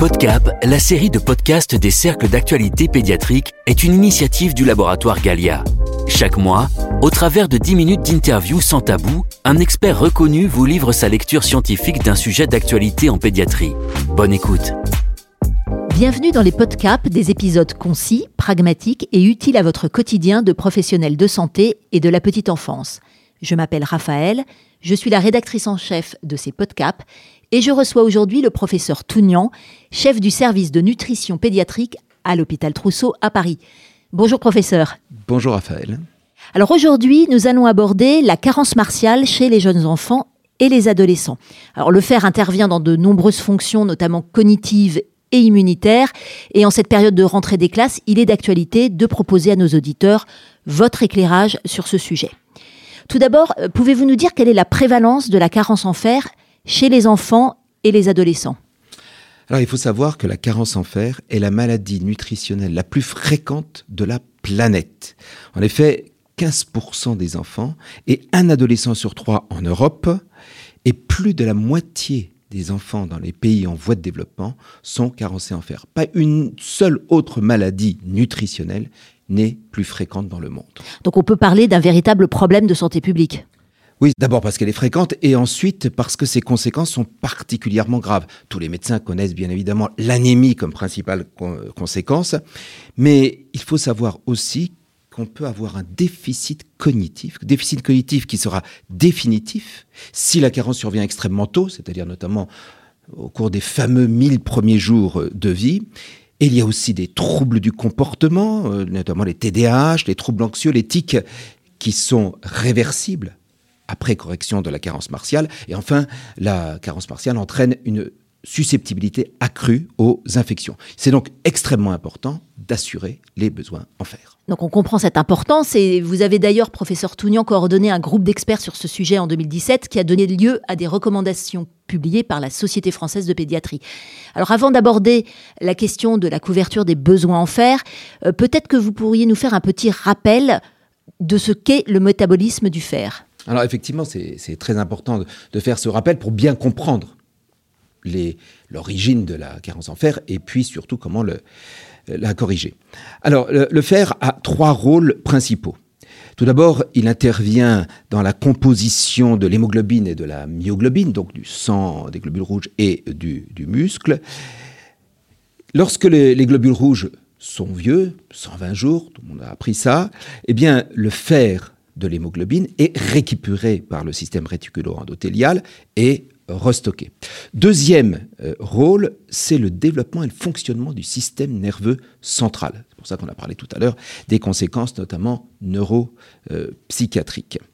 PodCap, la série de podcasts des cercles d'actualité pédiatrique, est une initiative du laboratoire Galia. Chaque mois, au travers de 10 minutes d'interview sans tabou, un expert reconnu vous livre sa lecture scientifique d'un sujet d'actualité en pédiatrie. Bonne écoute. Bienvenue dans les podcasts des épisodes concis, pragmatiques et utiles à votre quotidien de professionnels de santé et de la petite enfance. Je m'appelle Raphaël, je suis la rédactrice en chef de ces podcasts et je reçois aujourd'hui le professeur Tougnan, chef du service de nutrition pédiatrique à l'hôpital Trousseau à Paris. Bonjour professeur. Bonjour Raphaël. Alors aujourd'hui, nous allons aborder la carence martiale chez les jeunes enfants et les adolescents. Alors le fer intervient dans de nombreuses fonctions, notamment cognitives et immunitaires. Et en cette période de rentrée des classes, il est d'actualité de proposer à nos auditeurs votre éclairage sur ce sujet. Tout d'abord, euh, pouvez-vous nous dire quelle est la prévalence de la carence en fer chez les enfants et les adolescents Alors il faut savoir que la carence en fer est la maladie nutritionnelle la plus fréquente de la planète. En effet, 15% des enfants et un adolescent sur trois en Europe et plus de la moitié des enfants dans les pays en voie de développement sont carencés en fer. Pas une seule autre maladie nutritionnelle n'est plus fréquente dans le monde. Donc on peut parler d'un véritable problème de santé publique. Oui, d'abord parce qu'elle est fréquente et ensuite parce que ses conséquences sont particulièrement graves. Tous les médecins connaissent bien évidemment l'anémie comme principale conséquence, mais il faut savoir aussi qu'on peut avoir un déficit cognitif, déficit cognitif qui sera définitif si la carence survient extrêmement tôt, c'est-à-dire notamment au cours des fameux 1000 premiers jours de vie. Il y a aussi des troubles du comportement, euh, notamment les TDAH, les troubles anxieux, les tics, qui sont réversibles après correction de la carence martiale. Et enfin, la carence martiale entraîne une susceptibilité accrue aux infections. C'est donc extrêmement important d'assurer les besoins en fer. Donc on comprend cette importance et vous avez d'ailleurs, professeur Tougnan, coordonné un groupe d'experts sur ce sujet en 2017 qui a donné lieu à des recommandations publiées par la Société française de pédiatrie. Alors avant d'aborder la question de la couverture des besoins en fer, euh, peut-être que vous pourriez nous faire un petit rappel de ce qu'est le métabolisme du fer. Alors effectivement, c'est très important de, faire ce rappel pour bien comprendre l'origine de la carence en fer et puis surtout comment la corriger. Alors le, fer a trois rôles principaux. Tout d'abord, il intervient dans la composition de l'hémoglobine et de la myoglobine, donc du sang, des globules rouges et du, muscle. Lorsque les, les, globules rouges sont vieux, 120 jours, tout le monde a appris ça, eh bien le fer de l'hémoglobine est récupéré par le système réticulo-endothélial et restocké. Deuxième euh, rôle, c'est le développement et le fonctionnement du système nerveux central. C'est pour ça qu'on a parlé tout à l'heure des conséquences notamment neuropsychiatriques. Et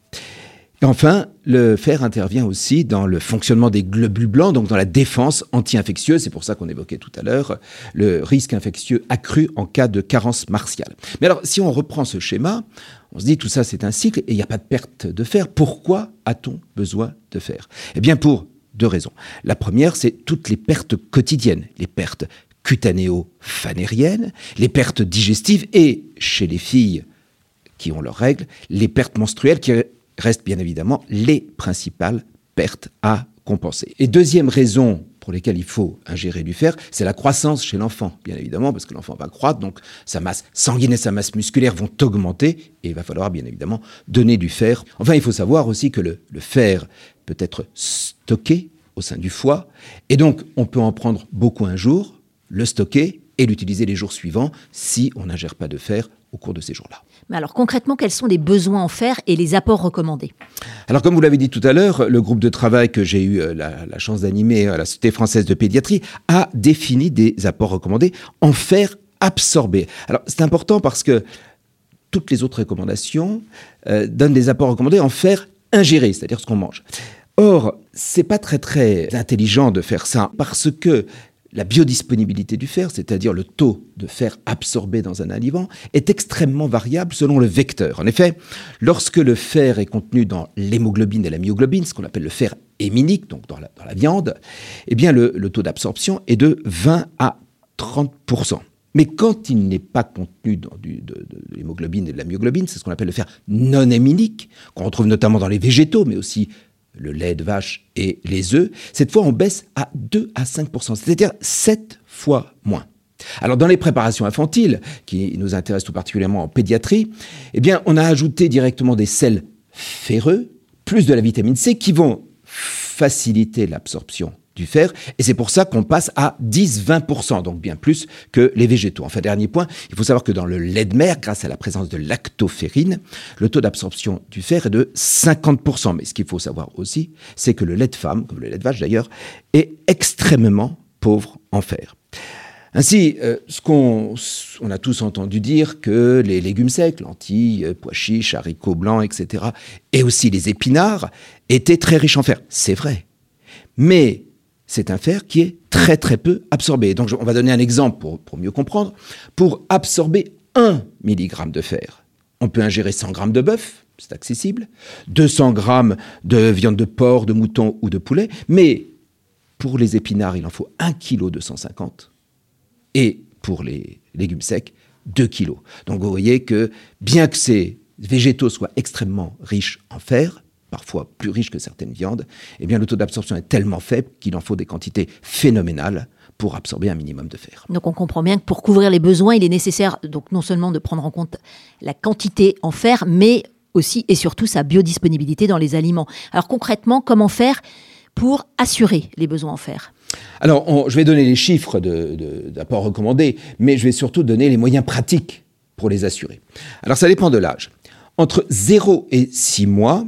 enfin, le fer intervient aussi dans le fonctionnement des globules blancs, donc dans la défense anti-infectieuse. C'est pour ça qu'on évoquait tout à l'heure le risque infectieux accru en cas de carence martiale. Mais alors, si on reprend ce schéma, on se dit tout ça c'est un cycle et il n'y a pas de perte de fer. Pourquoi a-t-on besoin de fer? Eh bien, pour deux raisons. La première, c'est toutes les pertes quotidiennes, les pertes cutanéo-phanériennes, les pertes digestives et, chez les filles qui ont leurs règles, les pertes menstruelles qui restent bien évidemment les principales pertes à compenser. Et deuxième raison pour lesquelles il faut ingérer du fer, c'est la croissance chez l'enfant, bien évidemment, parce que l'enfant va croître, donc sa masse sanguine et sa masse musculaire vont augmenter, et il va falloir bien évidemment donner du fer. Enfin, il faut savoir aussi que le, le fer peut être stocké au sein du foie, et donc on peut en prendre beaucoup un jour, le stocker et l'utiliser les jours suivants si on n'ingère pas de fer au cours de ces jours-là. Mais alors concrètement, quels sont les besoins en fer et les apports recommandés? Alors comme vous l'avez dit tout à l'heure, le groupe de travail que j'ai eu euh, la, chance d'animer à la Société française de pédiatrie a défini des apports recommandés en fer absorbé. Alors c'est important parce que toutes les autres recommandations euh, donnent des apports recommandés en fer ingéré, c'est-à-dire ce qu'on mange. Or, c'est pas très très intelligent de faire ça parce que la biodisponibilité du fer, c'est-à-dire le taux de fer absorbé dans un aliment, est extrêmement variable selon le vecteur. En effet, lorsque le fer est contenu dans l'hémoglobine et la myoglobine, ce qu'on appelle le fer héminique, donc dans la, viande, eh bien le, taux d'absorption est de 20 à 30 mais quand il n'est pas contenu dans de, l'hémoglobine et de la myoglobine, c'est ce qu'on appelle le fer non héminique, qu'on retrouve notamment dans les végétaux, mais aussi le lait de vache et les œufs, cette fois on baisse à 2 à 5 c'est-à-dire 7 fois moins. Alors dans les préparations infantiles, qui nous intéressent tout particulièrement en pédiatrie, eh bien on a ajouté directement des sels ferreux, plus de la vitamine C, qui vont faciliter l'absorption fer, et c'est pour ça qu'on passe à 10-20%, donc bien plus que les végétaux. Enfin, dernier point, il faut savoir que dans le lait de mer, grâce à la présence de lactoferrine, le taux d'absorption du fer est de 50%. Mais ce qu'il faut savoir aussi, c'est que le lait de femme, comme le lait de vache d'ailleurs, est extrêmement pauvre en fer. Ainsi, euh, ce qu'on on a tous entendu dire que les légumes secs, lentilles, euh, pois chiches, haricots blancs, etc., et aussi les épinards, étaient très riches en fer. C'est vrai. Mais c'est un fer qui est très très peu absorbé. Donc on va donner un exemple pour, pour mieux comprendre. Pour absorber 1 mg de fer, on peut ingérer 100 g de bœuf, c'est accessible, 200 g de viande de porc, de mouton ou de poulet, mais pour les épinards, il en faut 1 kg 250 et pour les légumes secs, 2 kg. Donc vous voyez que bien que ces végétaux soient extrêmement riches en fer, parfois plus riches que certaines viandes, eh bien le taux d'absorption est tellement faible qu'il en faut des quantités phénoménales pour absorber un minimum de fer. Donc on comprend bien que pour couvrir les besoins, il est nécessaire donc non seulement de prendre en compte la quantité en fer, mais aussi et surtout sa biodisponibilité dans les aliments. Alors concrètement, comment faire pour assurer les besoins en fer? Alors, je vais donner les chiffres d'apport recommandé, mais je vais surtout donner les moyens pratiques pour les assurer. Alors, ça dépend de l'âge. Entre 0 et 6 mois,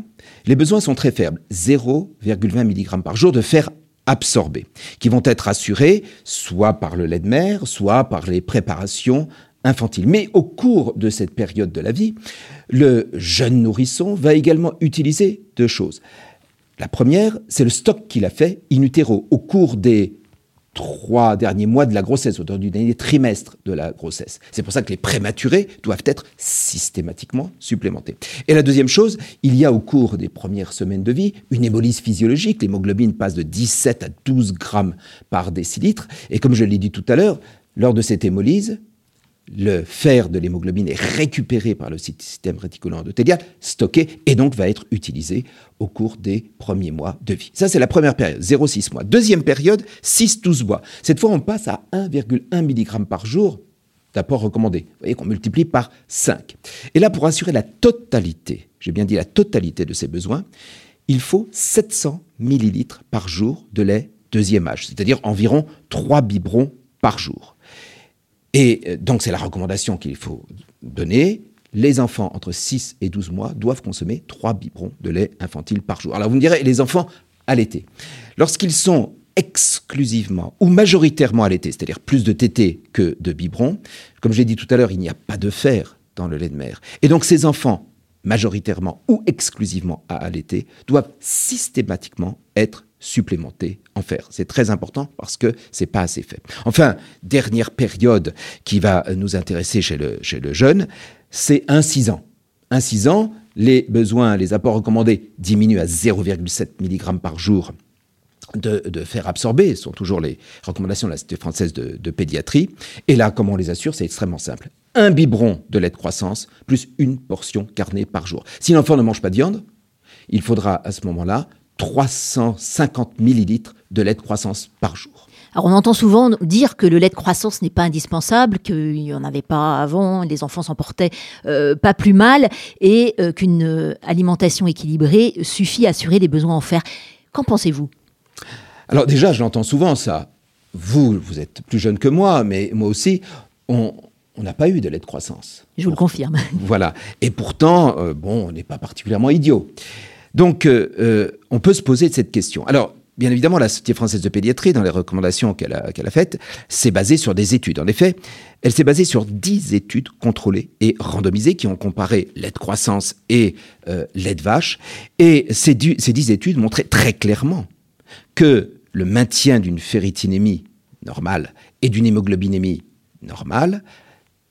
les besoins sont très faibles, 0,20 mg par jour de fer absorbé, qui vont être assurés soit par le lait de mer, soit par les préparations infantiles. Mais au cours de cette période de la vie, le jeune nourrisson va également utiliser deux choses. La première, c'est le stock qu'il a fait in utero au cours des trois derniers mois de la grossesse, au du dernier trimestre de la grossesse. C'est pour ça que les prématurés doivent être systématiquement supplémentés. Et la deuxième chose, il y a au cours des premières semaines de vie une hémolyse physiologique. L'hémoglobine passe de 17 à 12 grammes par décilitre. Et comme je l'ai dit tout à l'heure, lors de cette hémolyse, le fer de l'hémoglobine est récupéré par le système réticulant endothélial, stocké et donc va être utilisé au cours des premiers mois de vie. Ça, c'est la première période, 0,6 mois. Deuxième période, 6-12 mois. Cette fois, on passe à 1,1 mg par jour d'apport recommandé. Vous voyez qu'on multiplie par 5. Et là, pour assurer la totalité, j'ai bien dit la totalité de ces besoins, il faut 700 ml par jour de lait deuxième âge, c'est-à-dire environ 3 biberons par jour. Et euh, donc, c'est la recommandation qu'il faut donner. Les enfants entre 6 et 12 mois doivent consommer 3 biberons de lait infantile par jour. Alors, vous me direz, les enfants allaités? Lorsqu'ils sont exclusivement ou majoritairement allaités, c'est-à-dire plus de tétés que de biberons, comme j'ai dit tout à l'heure, il n'y a pas de fer dans le lait de mère. Et donc, ces enfants, majoritairement ou exclusivement à allaiter, doivent systématiquement être supplémentés en fer. C'est très important parce que c'est pas assez fait. Enfin, dernière période qui va nous intéresser chez le, jeune, c'est un 6 ans. Un 6 ans, les besoins, les apports recommandés diminuent à 0,7 mg par jour de, de, fer absorbé, ce sont toujours les recommandations de la Société française de pédiatrie. Et là, comment on les assure? C'est extrêmement simple. Un biberon de lait de croissance plus une portion carnée par jour. Si l'enfant ne mange pas de viande, il faudra à ce moment-là 350 millilitres de lait de croissance par jour. Alors on entend souvent dire que le lait de croissance n'est pas indispensable, qu'il n'y en avait pas avant, les enfants s'en portaient euh, pas plus mal, et euh, qu'une euh, alimentation équilibrée suffit à assurer les besoins en fer. Qu'en pensez-vous? Alors déjà, je l'entends souvent ça. Vous, vous êtes plus jeune que moi, mais moi aussi, on, n'a pas eu de lait de croissance. Je vous le confirme. Voilà. Et pourtant, bon, on n'est pas particulièrement idiot. Donc, euh, euh, on peut se poser cette question. Alors, bien évidemment, la Société française de pédiatrie, dans les recommandations qu'elle a, faites, s'est basée sur des études. En effet, elle s'est basée sur 10 études contrôlées et randomisées qui ont comparé lait de croissance et euh, lait de vache. Et ces, ces 10 études montraient très clairement que le maintien d'une ferritinémie normale et d'une hémoglobinémie normale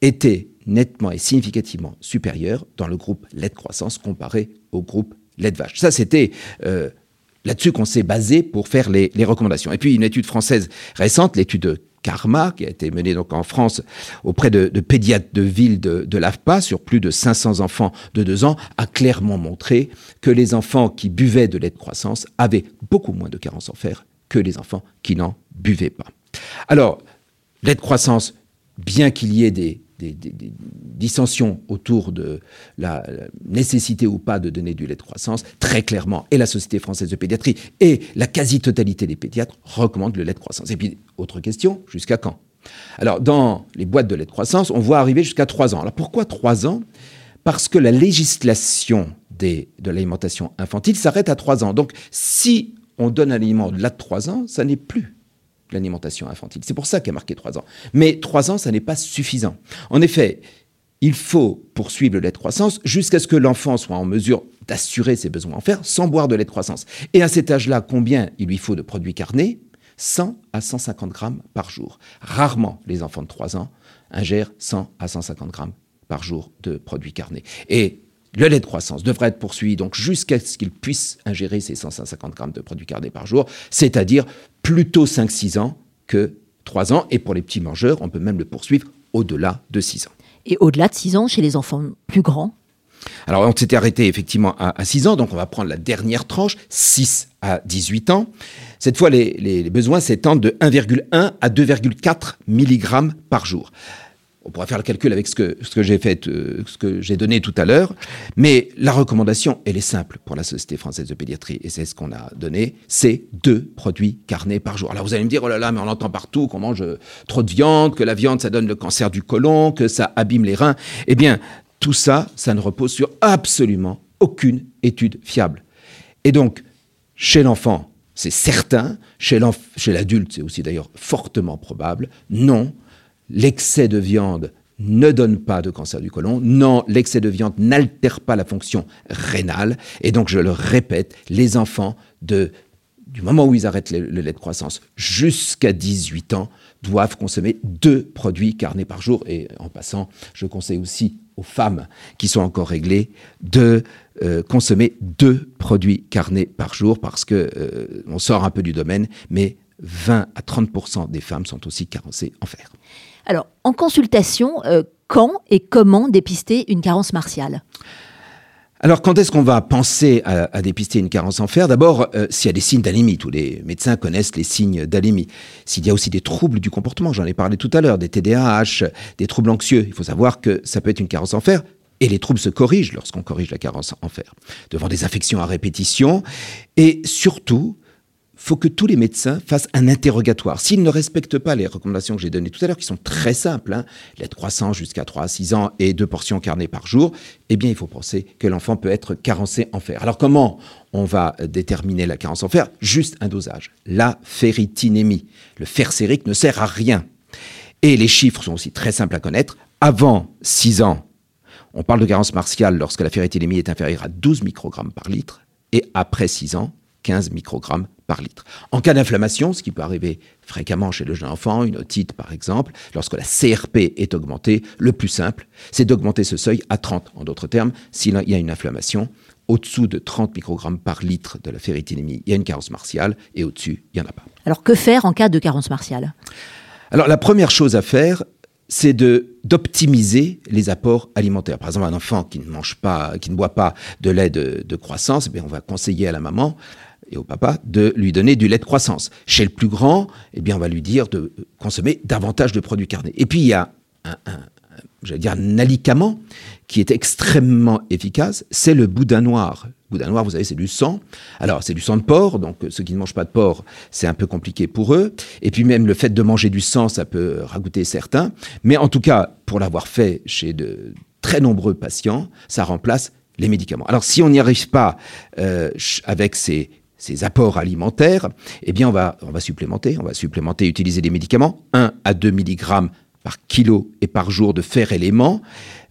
était nettement et significativement supérieur dans le groupe lait de croissance comparé au groupe lait de vache. Ça, c'était euh, là-dessus qu'on s'est basé pour faire les, recommandations. Et puis une étude française récente, l'étude Karma, qui a été menée donc en France auprès de, pédiatres de ville de, de l'AFPA sur plus de 500 enfants de 2 ans, a clairement montré que les enfants qui buvaient de lait de croissance avaient beaucoup moins de carences en fer que les enfants qui n'en buvaient pas. Alors, lait de croissance, bien qu'il y ait des, dissensions autour de la nécessité ou pas de donner du lait de croissance, très clairement, et la Société française de pédiatrie et la quasi-totalité des pédiatres recommandent le lait de croissance. Et puis, autre question, jusqu'à quand? Alors, dans les boîtes de lait de croissance, on voit arriver jusqu'à 3 ans. Alors, pourquoi 3 ans? Parce que la législation des, de l'alimentation infantile s'arrête à 3 ans. Donc, si on donne un aliment au-delà de 3 ans, ça n'est plus l'alimentation infantile. C'est pour ça a marqué 3 ans. Mais 3 ans, ça n'est pas suffisant. En effet, il faut poursuivre le lait de croissance jusqu'à ce que l'enfant soit en mesure d'assurer ses besoins en fer sans boire de lait de croissance. Et à cet âge-là, combien il lui faut de produits carnés? 100 à 150 grammes par jour. Rarement les enfants de 3 ans ingèrent 100 à 150 grammes par jour de produits carnés. Et le lait de croissance devrait être poursuivi donc jusqu'à ce qu'il puisse ingérer ces 150 grammes de produits carnés par jour, c'est-à-dire plutôt 5-6 ans que 3 ans. Et pour les petits mangeurs, on peut même le poursuivre au-delà de 6 ans. Et au-delà de 6 ans, chez les enfants plus grands? Alors, on s'était arrêté effectivement à, 6 ans, donc on va prendre la dernière tranche, 6 à 18 ans. Cette fois, les, les besoins s'étendent de 1,1 à 2,4 mg par jour. On pourra faire le calcul avec ce que, j'ai fait, euh, ce que j'ai donné tout à l'heure. Mais la recommandation, elle est simple pour la Société française de pédiatrie, et c'est ce qu'on a donné, c'est deux produits carnés par jour. Alors vous allez me dire, oh là là, mais on entend partout qu'on mange trop de viande, que la viande, ça donne le cancer du côlon, que ça abîme les reins. Eh bien, tout ça, ça ne repose sur absolument aucune étude fiable. Et donc, chez l'enfant, c'est certain, chez l'adulte, c'est aussi d'ailleurs fortement probable, non, l'excès de viande ne donne pas de cancer du côlon. Non, l'excès de viande n'altère pas la fonction rénale. Et donc, je le répète, les enfants de, du moment où ils arrêtent le, lait de croissance jusqu'à 18 ans doivent consommer deux produits carnés par jour. Et en passant, je conseille aussi aux femmes qui sont encore réglées de euh, consommer deux produits carnés par jour parce que euh, sort un peu du domaine, mais 20 à 30% des femmes sont aussi carencées en fer. Alors, en consultation, euh, quand et comment dépister une carence martiale? Alors, quand est-ce qu'on va penser à, dépister une carence en fer? D'abord, euh, s'il y a des signes d'anémie, tous les médecins connaissent les signes d'anémie. S'il y a aussi des troubles du comportement, j'en ai parlé tout à l'heure, des TDAH, des troubles anxieux, il faut savoir que ça peut être une carence en fer. Et les troubles se corrigent lorsqu'on corrige la carence en fer, devant des infections à répétition. Et surtout, faut que tous les médecins fassent un interrogatoire. S'ils ne respectent pas les recommandations que j'ai données tout à l'heure, qui sont très simples, hein, de croissance jusqu'à 3 à 6 ans et deux portions carnées par jour, eh bien, il faut penser que l'enfant peut être carencé en fer. Alors, comment on va déterminer la carence en fer? Juste un dosage. La ferritinémie. Le fer sérique ne sert à rien. Et les chiffres sont aussi très simples à connaître. Avant 6 ans, on parle de carence martiale lorsque la ferritinémie est inférieure à 12 microgrammes par litre. Et après 6 ans, 15 microgrammes par litre. En cas d'inflammation, ce qui peut arriver fréquemment chez le jeune enfant, une otite par exemple, lorsque la CRP est augmentée, le plus simple, c'est d'augmenter ce seuil à 30. En d'autres termes, s'il y a une inflammation, au-dessous de 30 microgrammes par litre de la ferritinémie, il y a une carence martiale, et au-dessus, il n'y en a pas. Alors que faire en cas de carence martiale? Alors la première chose à faire, c'est d'optimiser les apports alimentaires. Par exemple, un enfant qui ne mange pas, qui ne boit pas de lait de, de croissance, eh on va conseiller à la maman et au papa de lui donner du lait de croissance. Chez le plus grand, eh bien, on va lui dire de consommer davantage de produits carnés. Et puis, il y a un, j'allais dire, un alicament qui est extrêmement efficace, c'est le boudin noir. Boudin noir, vous savez, c'est du sang. Alors, c'est du sang de porc, donc ceux qui ne mangent pas de porc, c'est un peu compliqué pour eux. Et puis même le fait de manger du sang, ça peut ragoûter certains. Mais en tout cas, pour l'avoir fait chez de très nombreux patients, ça remplace les médicaments. Alors, si on n'y arrive pas euh, avec ces ces apports alimentaires, eh bien on va, on va supplémenter, on va supplémenter, utiliser des médicaments, 1 à 2 mg par kilo et par jour de fer élément.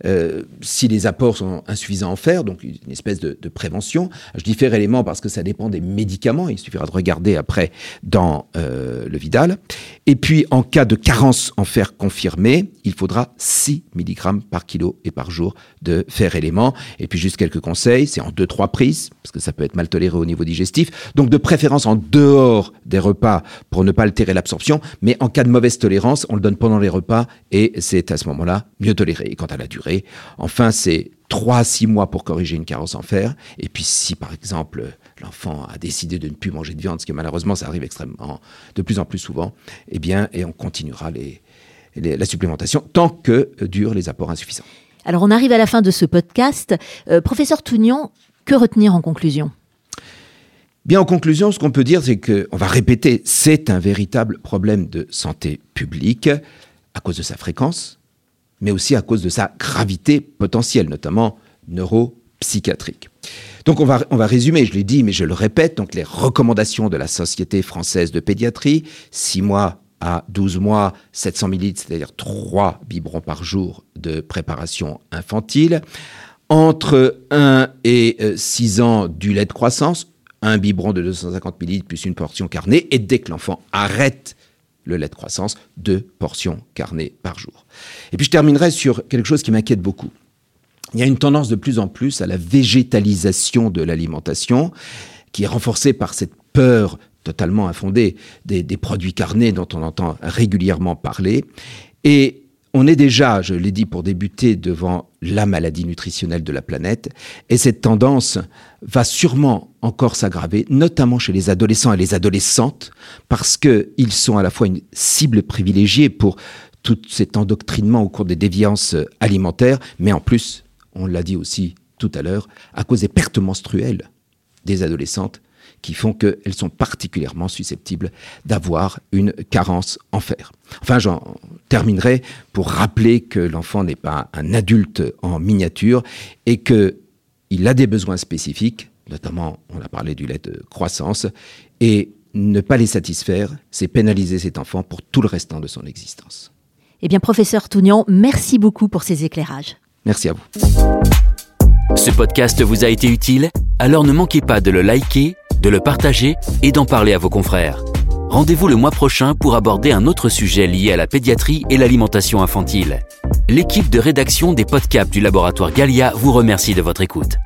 Euh, si les apports sont insuffisants en fer, donc une espèce de, prévention. Je dis fer élément parce que ça dépend des médicaments, il suffira de regarder après dans euh, le Vidal. Et puis en cas de carence en fer confirmée, il faudra 6 mg par kilo et par jour de fer élément. Et puis juste quelques conseils, c'est en 2-3 prises, parce que ça peut être mal toléré au niveau digestif. Donc de préférence en dehors des repas pour ne pas altérer l'absorption, mais en cas de mauvaise tolérance, on le donne pendant les repas et c'est à ce moment-là mieux toléré. Et quant à la durée, enfin c'est 3 à 6 mois pour corriger une carence en fer. Et puis si par exemple l'enfant a décidé de ne plus manger de viande, ce que malheureusement ça arrive extrêmement de plus en plus souvent, eh bien et on continuera la supplémentation tant que durent les apports insuffisants. Alors on arrive à la fin de ce podcast. Euh, professeur Tougnan, que retenir en conclusion? Bien, en conclusion, ce qu'on peut dire, c'est qu'on va répéter, c'est un véritable problème de santé publique à cause de sa fréquence, mais aussi à cause de sa gravité potentielle, notamment neuropsychiatrique. Donc on va, on va résumer, je l'ai dit, mais je le répète, donc les recommandations de la Société française de pédiatrie, 6 mois à 12 mois, 700 ml, c'est-à-dire 3 biberons par jour de préparation infantile. Entre 1 et 6 ans, du lait de croissance, un biberon de 250 ml plus une portion carnée. Et dès que l'enfant arrête le lait de croissance, deux portions carnées par jour. Et puis je terminerai sur quelque chose qui m'inquiète beaucoup. Il y a une tendance de plus en plus à la végétalisation de l'alimentation, qui est renforcée par cette peur totalement infondée des, des, produits carnés dont on entend régulièrement parler. Et on est déjà, je l'ai dit pour débuter, devant la maladie nutritionnelle de la planète, et cette tendance va sûrement encore s'aggraver, notamment chez les adolescents et les adolescentes, parce qu'ils sont à la fois une cible privilégiée pour tout cet endoctrinement au cours des déviances alimentaires, mais en plus, on l'a dit aussi tout à l'heure, à cause des pertes menstruelles des adolescentes qui font qu'elles sont particulièrement susceptibles d'avoir une carence en fer. Enfin, j'en terminerai pour rappeler que l'enfant n'est pas un adulte en miniature et qu'il a des besoins spécifiques, notamment, on a parlé du lait de croissance, et ne pas les satisfaire, c'est pénaliser cet enfant pour tout le restant de son existence. Eh bien, professeur Tougnan, merci beaucoup pour ces éclairages. Merci à vous. Ce podcast vous a été utile? Alors ne manquez pas de le liker de le partager et d'en parler à vos confrères. Rendez-vous le mois prochain pour aborder un autre sujet lié à la pédiatrie et l'alimentation infantile. L'équipe de rédaction des podcasts du laboratoire Galia vous remercie de votre écoute.